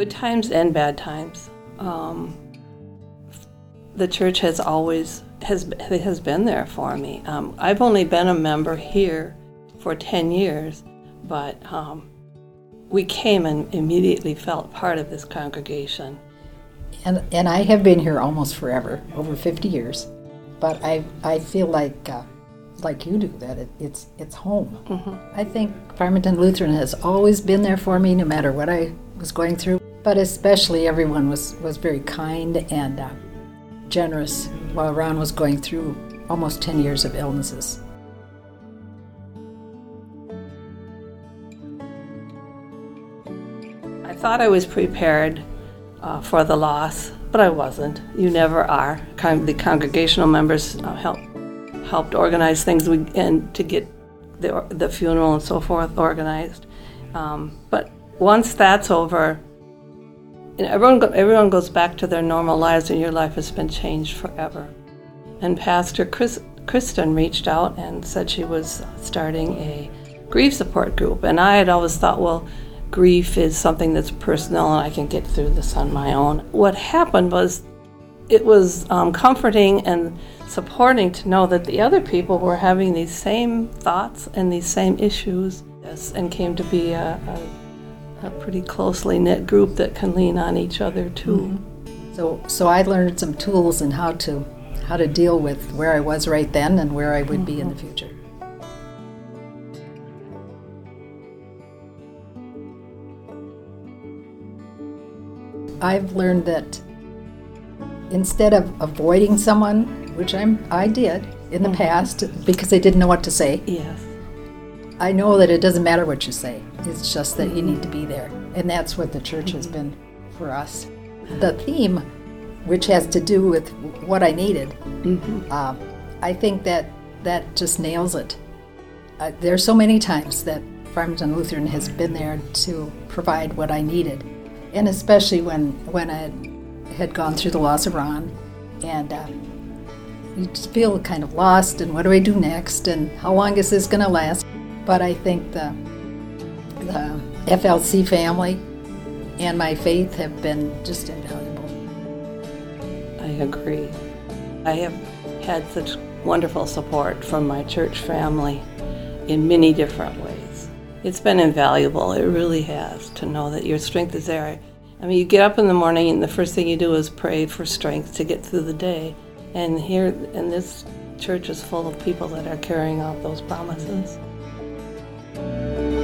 good times and bad times. Um, the church has always has has been there for me. Um, I've only been a member here for ten years, but um, we came and immediately felt part of this congregation. And and I have been here almost forever, over fifty years, but I I feel like. Uh, like you do, that it, it's it's home. Mm-hmm. I think Farmington Lutheran has always been there for me, no matter what I was going through. But especially, everyone was was very kind and uh, generous while Ron was going through almost 10 years of illnesses. I thought I was prepared uh, for the loss, but I wasn't. You never are. Con- the congregational members uh, helped helped organize things we, and to get the, the funeral and so forth organized. Um, but once that's over, everyone, everyone goes back to their normal lives and your life has been changed forever. And Pastor Chris, Kristen reached out and said she was starting a grief support group. And I had always thought, well, grief is something that's personal and I can get through this on my own. What happened was it was um, comforting and supporting to know that the other people were having these same thoughts and these same issues and came to be a, a a pretty closely knit group that can lean on each other too. Mm-hmm. So, so I learned some tools and how to how to deal with where I was right then and where I would mm-hmm. be in the mm-hmm. future. I've learned that instead of avoiding someone, which I'm I did in the mm-hmm. past because I didn't know what to say. Yes. I know that it doesn't matter what you say. It's just that you need to be there. And that's what the church has been for us. The theme, which has to do with what I needed, mm-hmm. uh, I think that that just nails it. Uh, there are so many times that Farmington Lutheran has been there to provide what I needed. And especially when, when I had gone through the loss of Ron and uh, you just feel kind of lost and what do I do next and how long is this going to last? But I think the, the FLC family and my faith have been just invaluable. I agree. I have had such wonderful support from my church family in many different ways. It's been invaluable, it really has, to know that your strength is there. I mean, you get up in the morning and the first thing you do is pray for strength to get through the day. And here, in this church is full of people that are carrying out those promises. You.